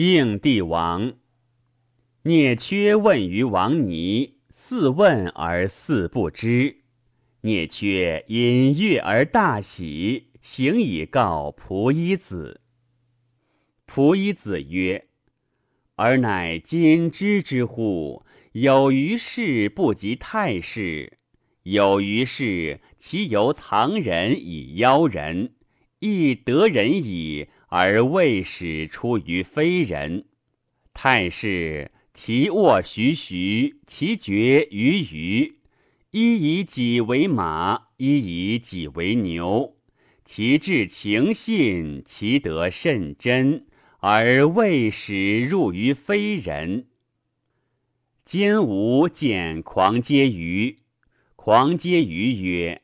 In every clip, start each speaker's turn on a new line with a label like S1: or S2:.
S1: 应帝王。聂缺问于王尼，似问而似不知。聂缺因悦而大喜，行以告仆衣子。仆衣子曰：“尔乃今知之乎？有于事不及太事，有于事其犹藏人以邀人，亦得人矣，而未始出于非人。太师。”其卧徐徐，其绝于鱼。一以己为马，一以己为牛。其志情信，其德甚真，而未始入于非人。今吾见狂嗟于，狂嗟于曰：“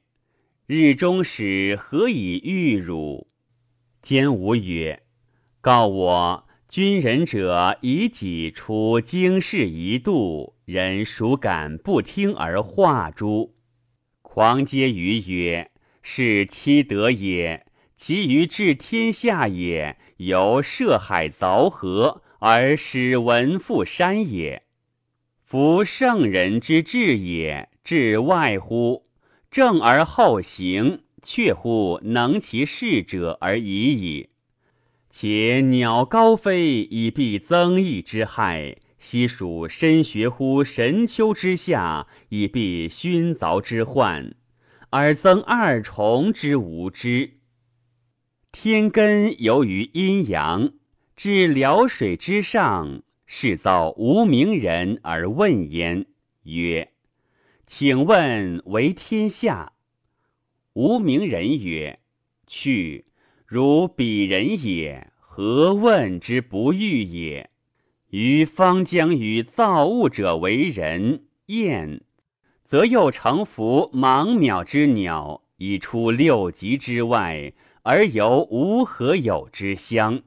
S1: 日中使何以遇汝？”兼吾曰：“告我。”君人者以己出经世一度，人孰敢不听而化诸？狂嗟于曰：“是其德也。其于治天下也，由涉海凿河而使文复山也。夫圣人之治也，治外乎正而后行，却乎能其事者而已矣。”且鸟高飞以避增益之害，悉属深学乎神丘之下以避熏凿之患，而增二重之无知。天根由于阴阳，至辽水之上，是遭无名人而问焉，曰：“请问为天下？”无名人曰：“去。”如彼人也，何问之不欲也？于方将与造物者为人，厌，则又成服芒渺之鸟，以出六极之外，而游无何有之乡，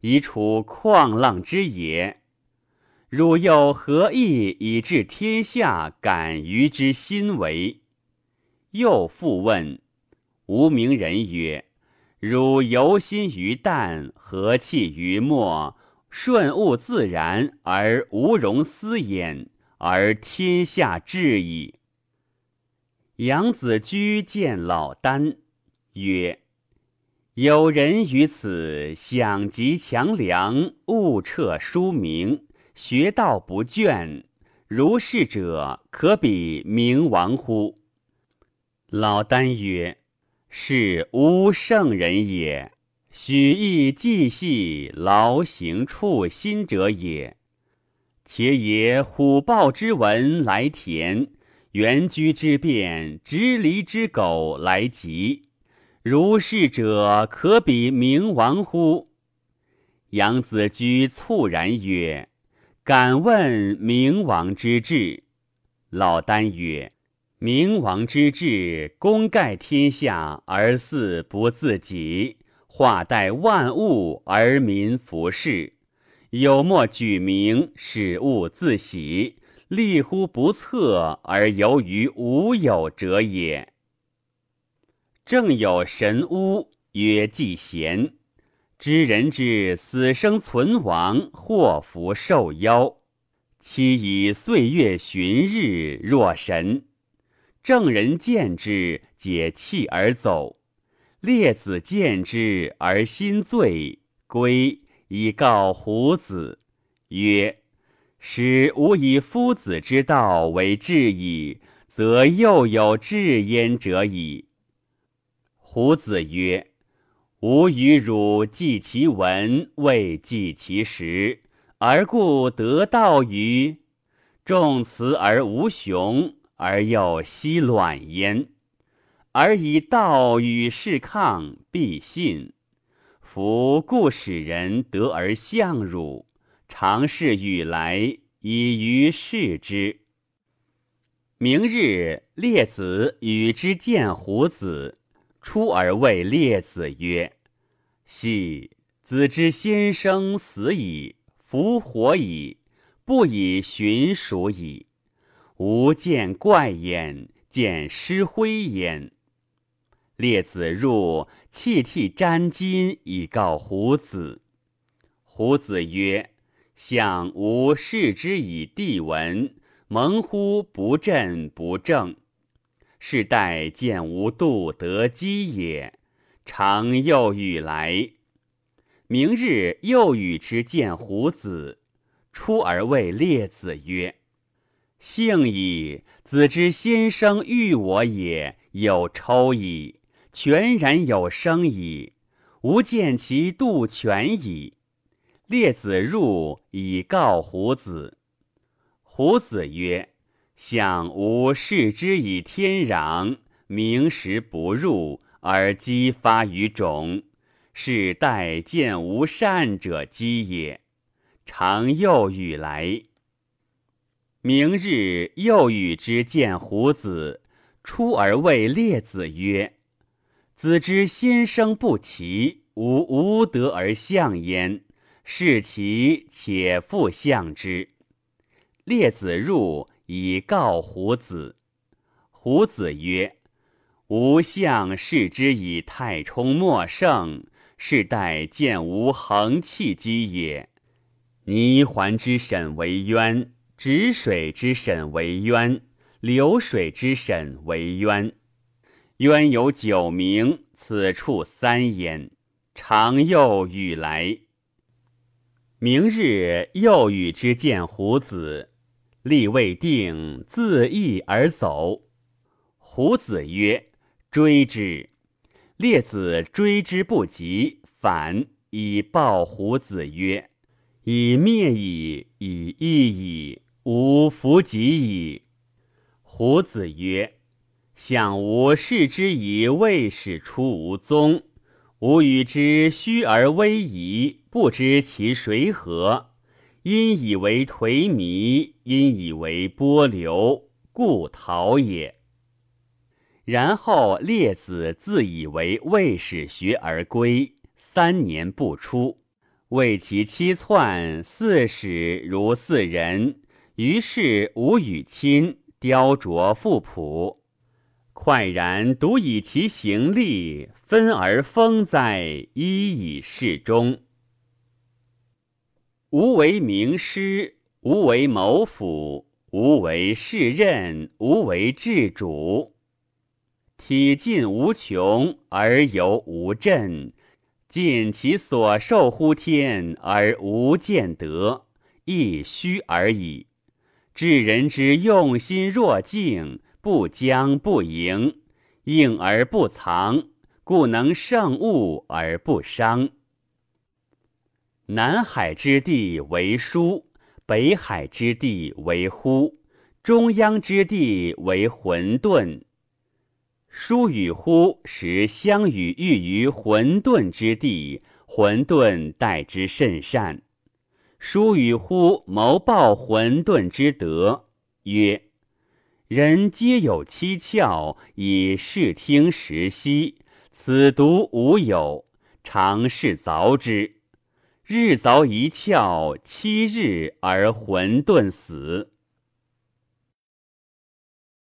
S1: 以处旷浪之野。汝又何意以治天下，敢于之心为？又复问无名人曰。汝游心于淡，和气于末，顺物自然而无容思焉，而天下治矣。杨子居见老聃，曰：“有人于此享极强梁，物彻书明，学道不倦，如是者，可比明王乎？”老聃曰。是无圣人也，许亦既细劳形处心者也。且也虎豹之文来田，原居之变，直离之狗来疾。如是者，可比冥王乎？杨子居猝然曰：“敢问冥王之志。”老聃曰。明王之治，功盖天下而祀不自己，化代万物而民服事。有莫举名，使物自喜，立乎不测而由于无有者也。正有神巫曰季贤，知人之死生存亡，祸福受夭，期以岁月旬日，若神。正人见之，解气而走；列子见之而心醉，归以告胡子曰：“使吾以夫子之道为治矣，则又有治焉者矣。”胡子曰：“吾与汝记其文，未记其实，而故得道于众辞而无雄。”而又息卵焉，而以道与世抗，必信。夫故使人得而相汝，常事与来，以于视之。明日列子与之见胡子，出而谓列子曰：“系子之先生死矣，夫活矣，不以寻属矣。”吾见怪焉，见失灰焉。列子入，泣涕沾巾以告胡子。胡子曰：“向吾视之以地文，蒙乎不振不正。是待见吾度得机也。常又与来。明日又与之见胡子，出而谓列子曰：‘幸矣，子之先生欲我也，有抽矣，全然有生矣。’”吾见其度全矣。列子入以告胡子。胡子曰：“想吾视之以天壤，明时不入，而积发于种，是待见无善者积也。常又与来。明日又与之见胡子，出而谓列子曰。”子之心生不齐，吾无德而相焉。是其且复相之。列子入以告胡子。胡子曰：“吾相视之以太冲莫胜，是待见吾恒气机也。泥环之审为渊，止水之审为渊，流水之审为渊。”渊有九名，此处三焉。常又与来。明日又与之见胡子，立未定，自缢而走。胡子曰：“追之。”列子追之不及，反以报胡子曰：“以灭矣，以义矣，吾弗及矣。”胡子曰。想吾视之以未始出无踪，吾与之虚而微仪，不知其谁何。因以为颓靡，因以为波流，故逃也。然后列子自以为未始学而归，三年不出，为其妻篡，四始如四人。于是吾与亲，雕琢复朴。快然独以其行力分而封哉，一以示终。吾为名师，吾为谋府，吾为士任，吾为治主。体尽无穷而犹无振，尽其所受乎天而无见得，亦虚而已。治人之用心若镜。不将不迎，应而不藏，故能胜物而不伤。南海之地为书，北海之地为乎，中央之地为混沌。书与乎实相与寓于混沌之地，混沌待之甚善。疏与乎谋报混沌之德，曰。人皆有七窍，以视听时息，此独无有。常是凿之，日凿一窍，七日而混沌死。